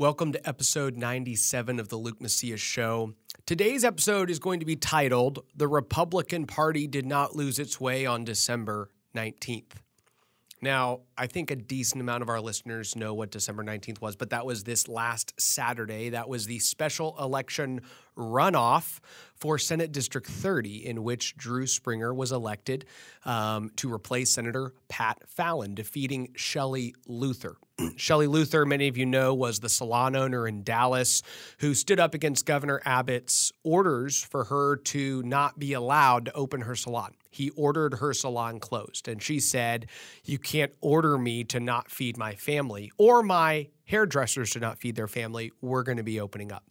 Welcome to episode 97 of the Luke Macias Show. Today's episode is going to be titled The Republican Party Did Not Lose Its Way on December 19th. Now, I think a decent amount of our listeners know what December 19th was, but that was this last Saturday. That was the special election runoff for Senate District 30, in which Drew Springer was elected um, to replace Senator Pat Fallon, defeating Shelley Luther. Shelley Luther, many of you know, was the salon owner in Dallas who stood up against Governor Abbott's orders for her to not be allowed to open her salon. He ordered her salon closed, and she said, You can't order me to not feed my family or my hairdressers to not feed their family. We're going to be opening up.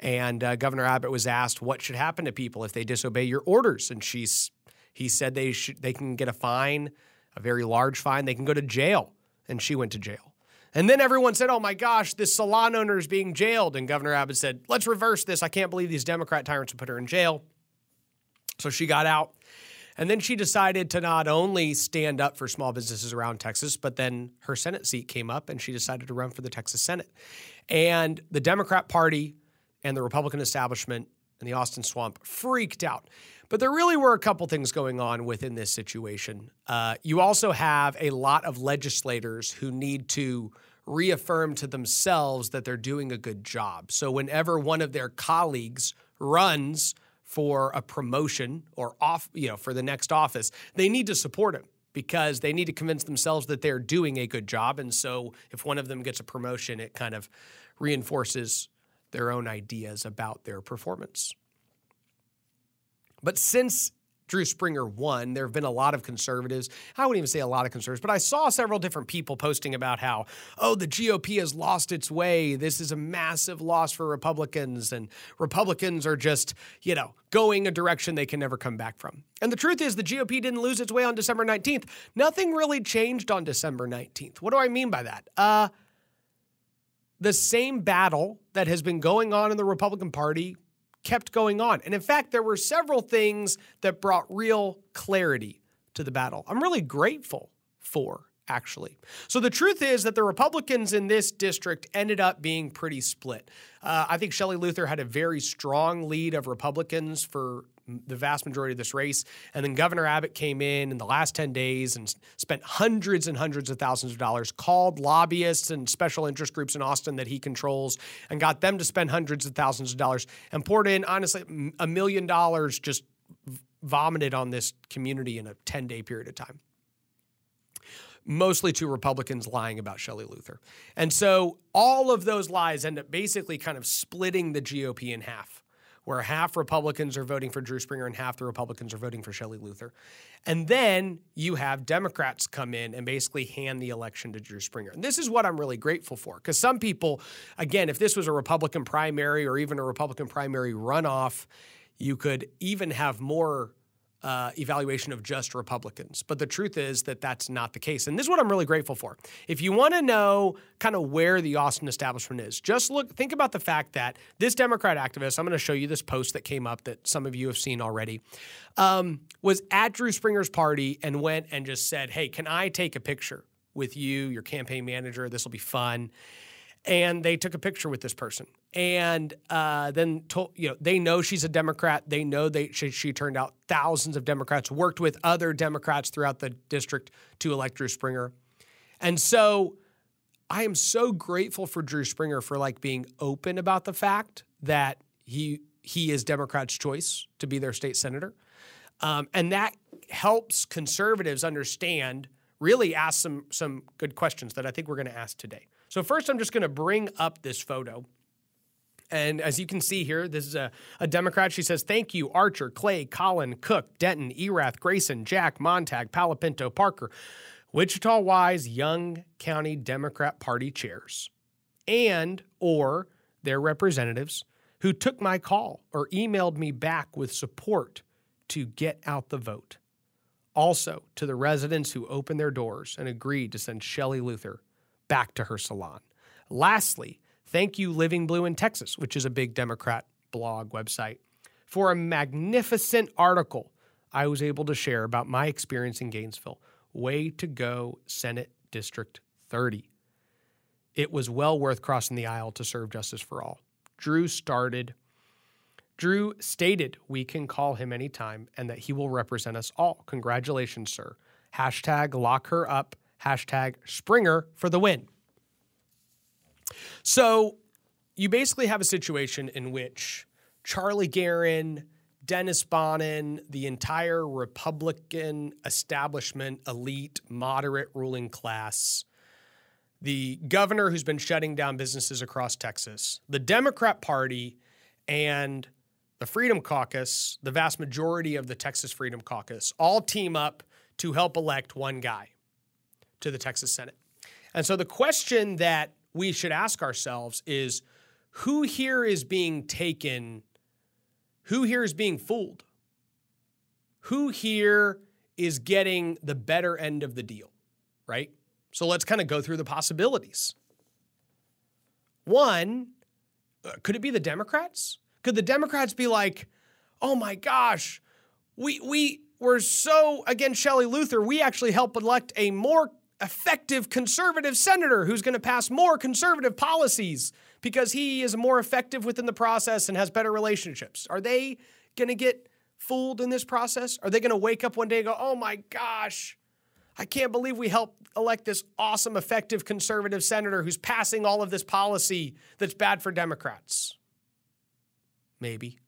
And uh, Governor Abbott was asked what should happen to people if they disobey your orders, and she's he said they they can get a fine, a very large fine. They can go to jail, and she went to jail. And then everyone said, oh my gosh, this salon owner is being jailed. And Governor Abbott said, let's reverse this. I can't believe these Democrat tyrants would put her in jail. So she got out. And then she decided to not only stand up for small businesses around Texas, but then her Senate seat came up and she decided to run for the Texas Senate. And the Democrat Party and the Republican establishment and the Austin Swamp freaked out. But there really were a couple things going on within this situation. Uh, you also have a lot of legislators who need to reaffirm to themselves that they're doing a good job. So whenever one of their colleagues runs for a promotion or off, you know, for the next office, they need to support him because they need to convince themselves that they're doing a good job. And so if one of them gets a promotion, it kind of reinforces their own ideas about their performance. But since Drew Springer won, there have been a lot of conservatives. I wouldn't even say a lot of conservatives, but I saw several different people posting about how, oh, the GOP has lost its way. This is a massive loss for Republicans, and Republicans are just, you know, going a direction they can never come back from. And the truth is, the GOP didn't lose its way on December 19th. Nothing really changed on December 19th. What do I mean by that? Uh, the same battle that has been going on in the Republican Party kept going on. And in fact, there were several things that brought real clarity to the battle. I'm really grateful for actually. So the truth is that the Republicans in this district ended up being pretty split. Uh, I think Shelley Luther had a very strong lead of Republicans for the vast majority of this race. And then Governor Abbott came in in the last 10 days and spent hundreds and hundreds of thousands of dollars, called lobbyists and special interest groups in Austin that he controls, and got them to spend hundreds of thousands of dollars and poured in, honestly, a million dollars just vomited on this community in a 10 day period of time mostly to Republicans lying about Shelley Luther. And so all of those lies end up basically kind of splitting the GOP in half where half Republicans are voting for Drew Springer and half the Republicans are voting for Shelley Luther. And then you have Democrats come in and basically hand the election to Drew Springer. And this is what I'm really grateful for because some people, again, if this was a Republican primary or even a Republican primary runoff, you could even have more uh, evaluation of just Republicans. But the truth is that that's not the case. And this is what I'm really grateful for. If you want to know kind of where the Austin establishment is, just look, think about the fact that this Democrat activist, I'm going to show you this post that came up that some of you have seen already, um, was at Drew Springer's party and went and just said, Hey, can I take a picture with you, your campaign manager? This will be fun and they took a picture with this person. And uh, then told you know they know she's a democrat. They know they she, she, turned out thousands of democrats worked with other democrats throughout the district to elect drew springer. And so i am so grateful for drew springer for like being open about the fact that he he is democrats choice to be their state senator. Um, and that helps conservatives understand really ask some some good questions that i think we're going to ask today so, first, I'm just going to bring up this photo. And as you can see here, this is a, a Democrat. She says, Thank you, Archer, Clay, Collin, Cooke, Denton, Erath, Grayson, Jack, Montague, Palapinto, Parker, Wichita Wise, Young County Democrat Party chairs, and or their representatives who took my call or emailed me back with support to get out the vote. Also, to the residents who opened their doors and agreed to send Shelley Luther back to her salon. Lastly, thank you, Living Blue in Texas, which is a big Democrat blog website, for a magnificent article I was able to share about my experience in Gainesville. Way to go, Senate District 30. It was well worth crossing the aisle to serve justice for all. Drew started Drew stated we can call him anytime and that he will represent us all. Congratulations, sir. Hashtag lock her up. Hashtag Springer for the win. So you basically have a situation in which Charlie Geren, Dennis Bonnen, the entire Republican establishment, elite, moderate ruling class, the governor who's been shutting down businesses across Texas, the Democrat Party, and the Freedom Caucus, the vast majority of the Texas Freedom Caucus, all team up to help elect one guy to the Texas Senate. And so the question that we should ask ourselves is who here is being taken, who here is being fooled? Who here is getting the better end of the deal, right? So let's kind of go through the possibilities. One, uh, could it be the Democrats? Could the Democrats be like, oh my gosh, we, we were so against Shelley Luther, we actually helped elect a more effective conservative senator who's going to pass more conservative policies because he is more effective within the process and has better relationships. Are they going to get fooled in this process? Are they going to wake up one day and go, oh my gosh, I can't believe we helped elect this awesome, effective conservative senator who's passing all of this policy that's bad for Democrats? Maybe.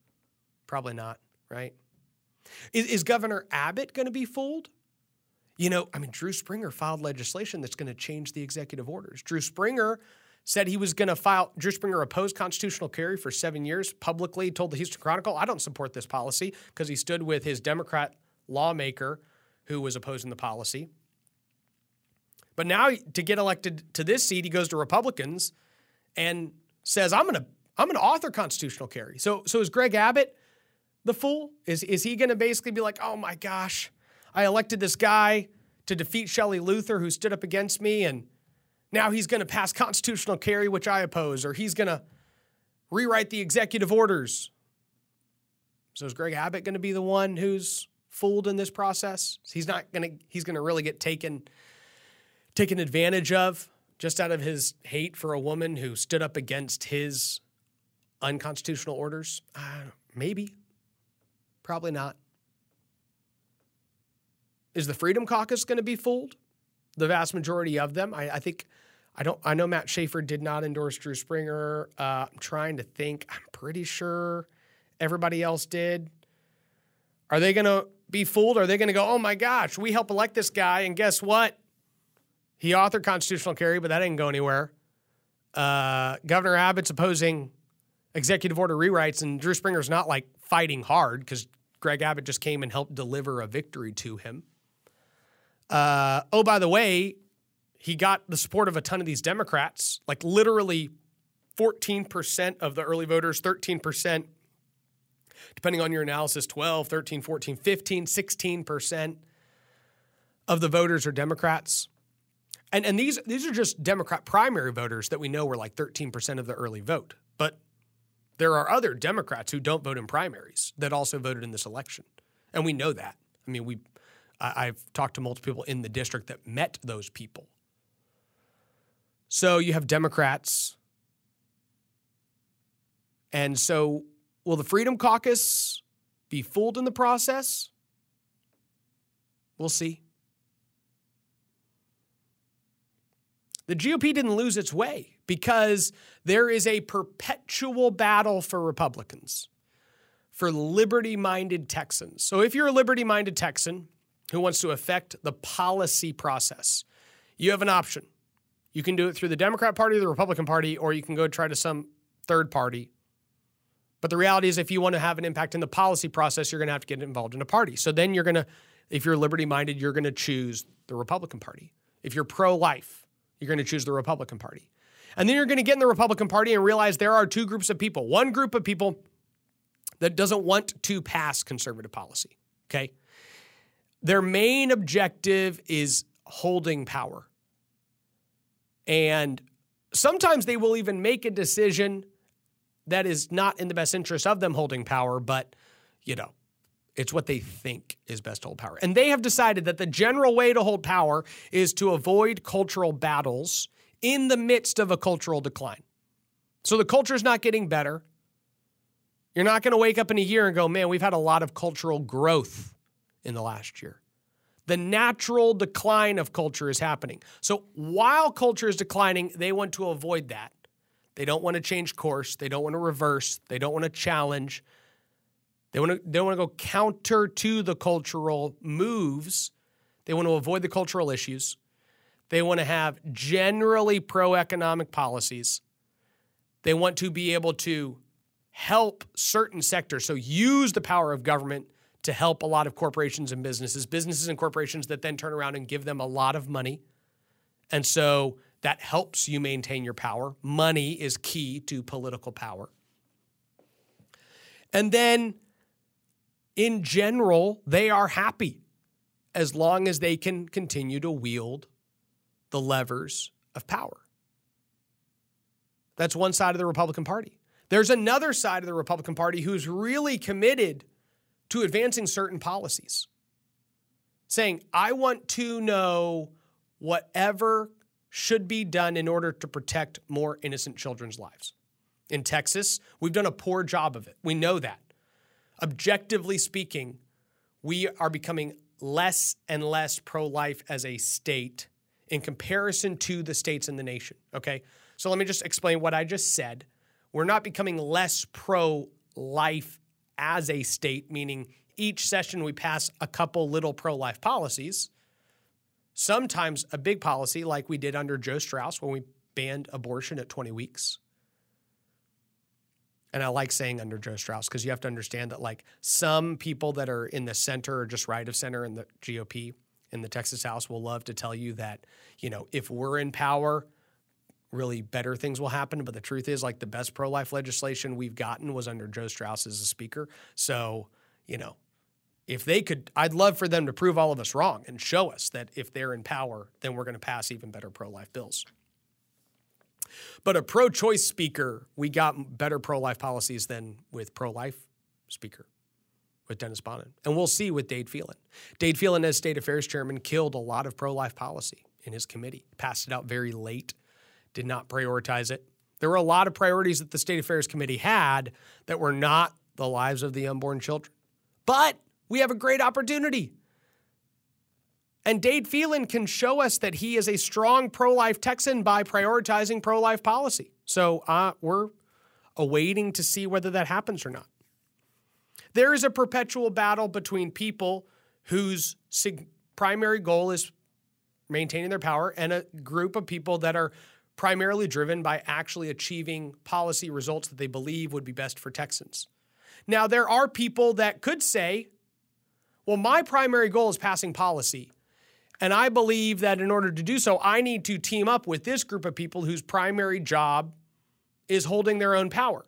Probably not, right? Is, is Governor Abbott going to be fooled? You know, I mean, Drew Springer filed legislation that's going to change the executive orders. Drew Springer said he was going to file, Drew Springer opposed constitutional carry for seven years, publicly told the Houston Chronicle, I don't support this policy because he stood with his Democrat lawmaker who was opposing the policy. But now to get elected to this seat, he goes to Republicans and says, I'm going to I'm going to author constitutional carry. So, so is Greg Abbott the fool? Is, is he going to basically be like, oh my gosh, I elected this guy to defeat Shelley Luther who stood up against me, and now he's going to pass constitutional carry, which I oppose, or he's going to rewrite the executive orders. So is Greg Abbott going to be the one who's fooled in this process? He's not going to. He's going to really get taken taken advantage of just out of his hate for a woman who stood up against his unconstitutional orders? Uh, maybe. Probably not. Is the Freedom Caucus going to be fooled? The vast majority of them. I, I, think. I don't. I know Matt Schaefer did not endorse Drew Springer. Uh, I'm trying to think. I'm pretty sure everybody else did. Are they going to be fooled? Are they going to go, "Oh my gosh, we help elect this guy, and guess what? He authored constitutional carry, but that didn't go anywhere." Uh, Governor Abbott's opposing executive order rewrites, and Drew Springer's not like fighting hard because Greg Abbott just came and helped deliver a victory to him. Uh, oh, by the way, he got the support of a ton of these Democrats, like literally 14% of the early voters, 13%, depending on your analysis, 12, 13, 14, 15, 16% of the voters are Democrats. And, and these, these are just Democrat primary voters that we know were like 13% of the early vote. But there are other Democrats who don't vote in primaries that also voted in this election, and we know that. I mean, we I've talked to multiple people in the district that met those people. So you have Democrats, and so will the Freedom Caucus be fooled in the process? We'll see. The GOP didn't lose its way because there is a perpetual battle for Republicans, for liberty minded Texans. So if you're a liberty minded Texan who wants to affect the policy process, you have an option. You can do it through the Democrat Party the Republican Party, or you can go try to some third party. But the reality is, if you want to have an impact in the policy process, you're going to have to get involved in a party. So then you're going to, if you're liberty minded, you're going to choose the Republican Party. If you're pro life, you're going to choose the Republican Party. And then you're going to get in the Republican Party and realize there are two groups of people. One group of people that doesn't want to pass conservative policy. Okay. Their main objective is holding power. And sometimes they will even make a decision that is not in the best interest of them holding power, but, you know, it's what they think is best to hold power. And they have decided that the general way to hold power is to avoid cultural battles in the midst of a cultural decline. So the culture is not getting better. You're not going to wake up in a year and go, man, we've had a lot of cultural growth in the last year. The natural decline of culture is happening. So while culture is declining, they want to avoid that. They don't want to change course. They don't want to reverse. They don't want to challenge. They want to, they want to go counter to the cultural moves. They want to avoid the cultural issues. They want to have generally pro economic policies. They want to be able to help certain sectors. So use the power of government to help a lot of corporations and businesses, businesses and corporations that then turn around and give them a lot of money. And so that helps you maintain your power. Money is key to political power. And then in general, they are happy as long as they can continue to wield the levers of power. That's one side of the Republican Party. There's another side of the Republican Party who's really committed to advancing certain policies, saying, I want to know whatever should be done in order to protect more innocent children's lives. In Texas, we've done a poor job of it. We know that. Objectively speaking, we are becoming less and less pro life as a state in comparison to the states in the nation. Okay. So let me just explain what I just said. We're not becoming less pro life as a state, meaning each session we pass a couple little pro life policies. Sometimes a big policy, like we did under Joe Straus when we banned abortion at 20 weeks. And I like saying under Joe Straus because you have to understand that, like, some people that are in the center or just right of center in the GOP in the Texas House will love to tell you that, you know, if we're in power, really better things will happen. But the truth is, like, the best pro life legislation we've gotten was under Joe Straus as a speaker. So, you know, if they could, I'd love for them to prove all of us wrong and show us that if they're in power, then we're going to pass even better pro life bills. But a pro choice speaker, we got better pro life policies than with pro life speaker with Dennis Bonnen. And we'll see with Dade Phelan. Dade Phelan, as state affairs chairman, killed a lot of pro life policy in his committee, passed it out very late, did not prioritize it. There were a lot of priorities that the state affairs committee had that were not the lives of the unborn children. But we have a great opportunity. And Dade Phelan can show us that he is a strong pro life Texan by prioritizing pro life policy. So uh, we're awaiting to see whether that happens or not. There is a perpetual battle between people whose sig- primary goal is maintaining their power and a group of people that are primarily driven by actually achieving policy results that they believe would be best for Texans. Now, there are people that could say, well, my primary goal is passing policy. And I believe that in order to do so, I need to team up with this group of people whose primary job is holding their own power.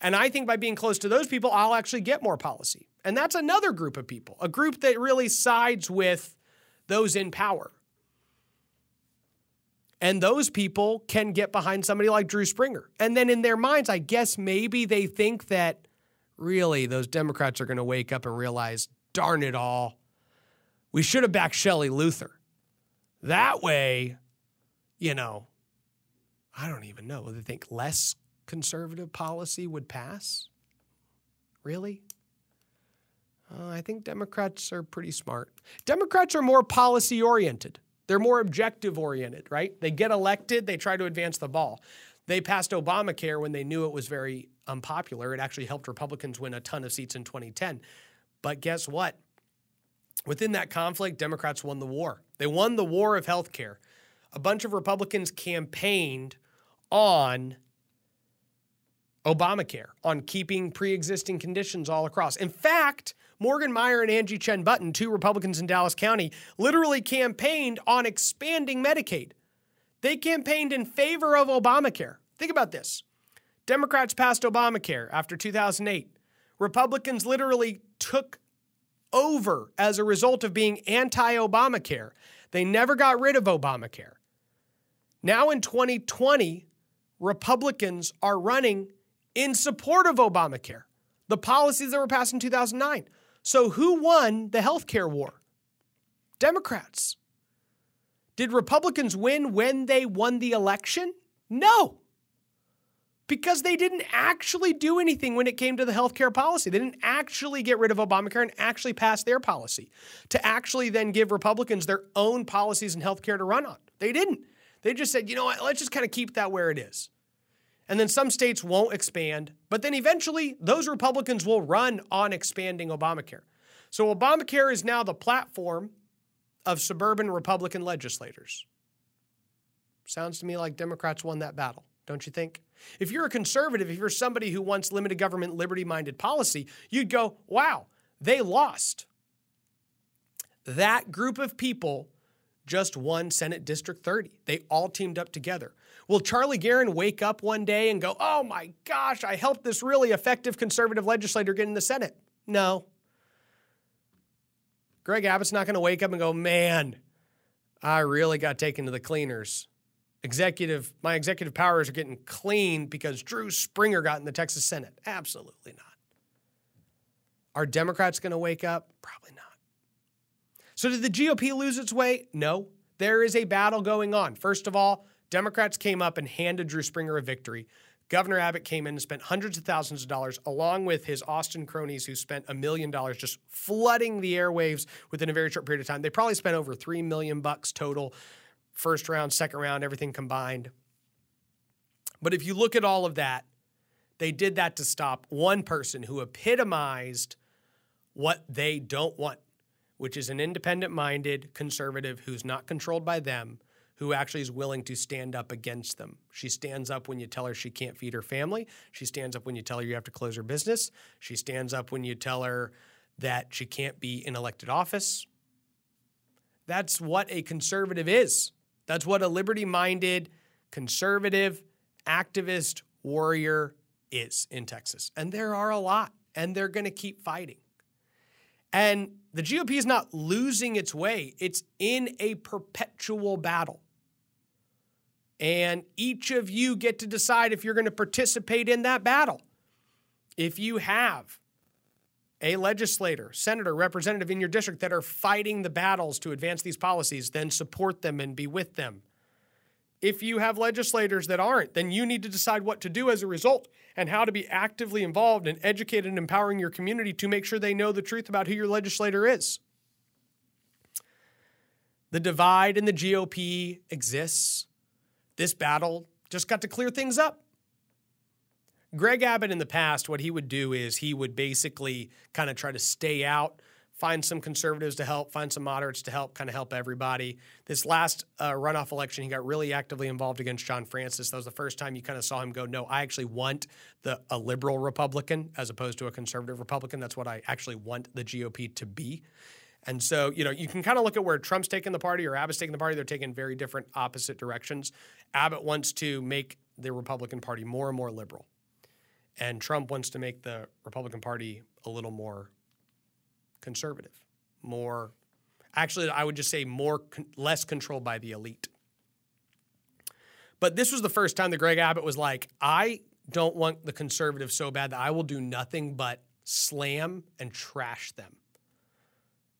And I think by being close to those people, I'll actually get more policy. And that's another group of people, a group that really sides with those in power. And those people can get behind somebody like Drew Springer. And then in their minds, I guess maybe they think that really those Democrats are going to wake up and realize, darn it all, we should have backed Shelley Luther. That way, you know, I don't even know. They think less conservative policy would pass? Really? Uh, I think Democrats are pretty smart. Democrats are more policy oriented. They're more objective oriented, right? They get elected, they try to advance the ball. They passed Obamacare when they knew it was very unpopular. It actually helped Republicans win a ton of seats in 2010. But guess what? Within that conflict, Democrats won the war. They won the war of health care. A bunch of Republicans campaigned on Obamacare, on keeping pre existing conditions all across. In fact, Morgan Meyer and Angie Chen Button, two Republicans in Dallas County, literally campaigned on expanding Medicaid. They campaigned in favor of Obamacare. Think about this Democrats passed Obamacare after 2008. Republicans literally took over as a result of being anti Obamacare. They never got rid of Obamacare. Now in 2020, Republicans are running in support of Obamacare, the policies that were passed in 2009. So who won the healthcare war? Democrats. Did Republicans win when they won the election? No because they didn't actually do anything when it came to the healthcare policy. They didn't actually get rid of Obamacare and actually pass their policy to actually then give Republicans their own policies in healthcare to run on. They didn't. They just said, you know what, let's just kind of keep that where it is. And then some states won't expand, but then eventually those Republicans will run on expanding Obamacare. So Obamacare is now the platform of suburban Republican legislators. Sounds to me like Democrats won that battle don't you think? If you're a conservative, if you're somebody who wants limited government, liberty minded policy, you'd go, wow, they lost. That group of people just won Senate District 30. They all teamed up together. Will Charlie Geren wake up one day and go, oh my gosh, I helped this really effective conservative legislator get in the Senate? No. Greg Abbott's not going to wake up and go, man, I really got taken to the cleaners executive my executive powers are getting clean because Drew Springer got in the Texas Senate. Absolutely not. Are Democrats going to wake up? Probably. So did the GOP lose its way? No. There is a battle going on. First of all, Democrats came up and handed Drew Springer a victory. Governor Abbott came in and spent hundreds of thousands of dollars, along with his Austin cronies who spent a million dollars just flooding the airwaves within a very short period of time. They probably spent over three million bucks total first round, second round, everything combined. But if you look at all of that, they did that to stop one person who epitomized what they don't want, which is an independent minded conservative who's not controlled by them, who actually is willing to stand up against them. She stands up when you tell her she can't feed her family. She stands up when you tell her you have to close her business. She stands up when you tell her that she can't be in elected office. That's what a conservative is. That's what a liberty minded, conservative, activist warrior is in Texas. And there are a lot, and they're going to keep fighting. And the GOP is not losing its way, it's in a perpetual battle. And each of you get to decide if you're going to participate in that battle. If you have a legislator, senator, representative in your district that are fighting the battles to advance these policies, then support them and be with them. If you have legislators that aren't, then you need to decide what to do as a result and how to be actively involved and educated and empowering your community to make sure they know the truth about who your legislator is. The divide in the GOP exists. This battle just got to clear things up. Greg Abbott in the past, what he would do is he would basically kind of try to stay out, find some conservatives to help, find some moderates to help, kind of help everybody. This last uh, runoff election, he got really actively involved against Jon Francis. That was the first time you kind of saw him go, "No, I actually want the a liberal Republican as opposed to a conservative Republican. That's what I actually want the GOP to be." And so, you know, you can kind of look at where Trump's taking the party or Abbott's taking the party. They're taking very different opposite directions. Abbott wants to make the Republican Party more and more liberal. And Trump wants to make the Republican Party a little more conservative, more actually I would just say more less controlled by the elite. But this was the first time that Greg Abbott was like, I don't want the conservatives so bad that I will do nothing but slam and trash them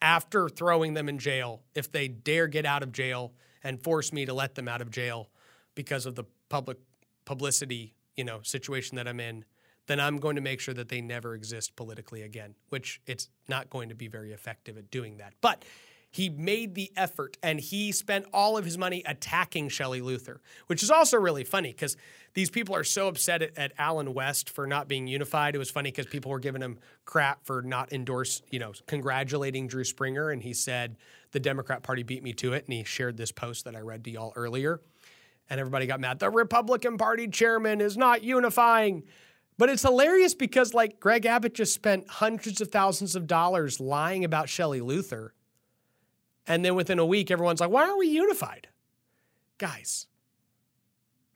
after throwing them in jail if they dare get out of jail and force me to let them out of jail because of the public publicity, you know, situation that I'm in then I'm going to make sure that they never exist politically again, which it's not going to be very effective at doing that. But he made the effort and he spent all of his money attacking Shelley Luther, which is also really funny because these people are so upset at, at, Allen West for not being unified. It was funny because people were giving him crap for not endorse, you know, congratulating Drew Springer. And he said, the Democrat Party beat me to it. And he shared this post that I read to y'all earlier. And everybody got mad. The Republican Party chairman is not unifying. But it's hilarious because like Greg Abbott just spent hundreds of thousands of dollars lying about Shelley Luther. And then within a week, everyone's like, why aren't we unified? Guys,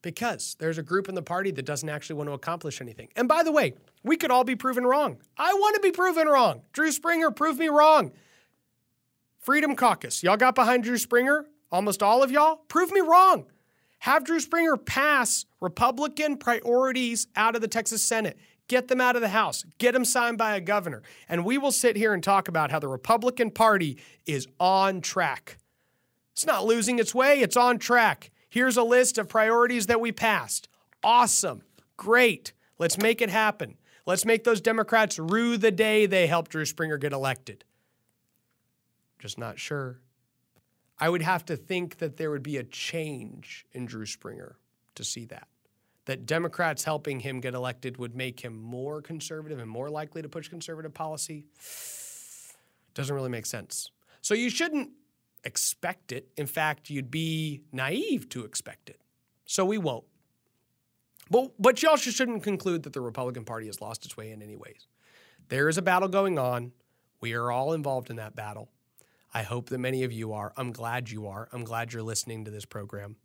because there's a group in the party that doesn't actually want to accomplish anything. And by the way, we could all be proven wrong. I want to be proven wrong. Drew Springer proved me wrong. Freedom Caucus, y'all got behind Drew Springer? Almost all of y'all? Prove me wrong. Have Drew Springer pass Republican priorities out of the Texas Senate. Get them out of the House. Get them signed by a governor. And we will sit here and talk about how the Republican Party is on track. It's not losing its way, it's on track. Here's a list of priorities that we passed. Awesome. Great. Let's make it happen. Let's make those Democrats rue the day they helped Drew Springer get elected. Just not sure. I would have to think that there would be a change in Drew Springer to see that. That Democrats helping him get elected would make him more conservative and more likely to push conservative policy doesn't really make sense. So you shouldn't expect it. In fact, you'd be naive to expect it. So we won't. But, but you also shouldn't conclude that the Republican Party has lost its way in any ways. There is a battle going on. We are all involved in that battle. I hope that many of you are. I'm glad you are. I'm glad you're listening to this program.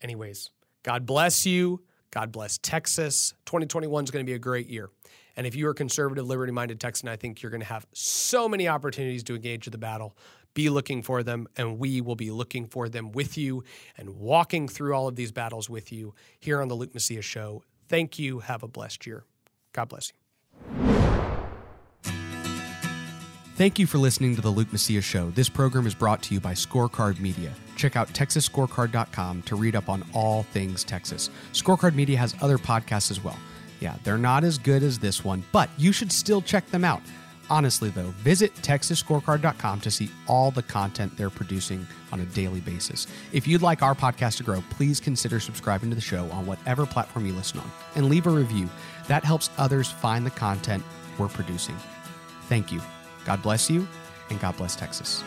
Anyways, God bless you. God bless Texas. 2021 is going to be a great year. And if you are conservative, liberty minded Texan, I think you're going to have so many opportunities to engage in the battle. Be looking for them, and we will be looking for them with you and walking through all of these battles with you here on the Luke Macias Show. Thank you. Have a blessed year. God bless you. Thank you for listening to the Luke Macias Show. This program is brought to you by Scorecard Media. Check out TexasScorecard.com to read up on all things Texas. Scorecard Media has other podcasts as well. Yeah, they're not as good as this one, but you should still check them out. Honestly, though, visit TexasScorecard.com to see all the content they're producing on a daily basis. If you'd like our podcast to grow, please consider subscribing to the show on whatever platform you listen on and leave a review. That helps others find the content we're producing. Thank you. God bless you, and God bless Texas.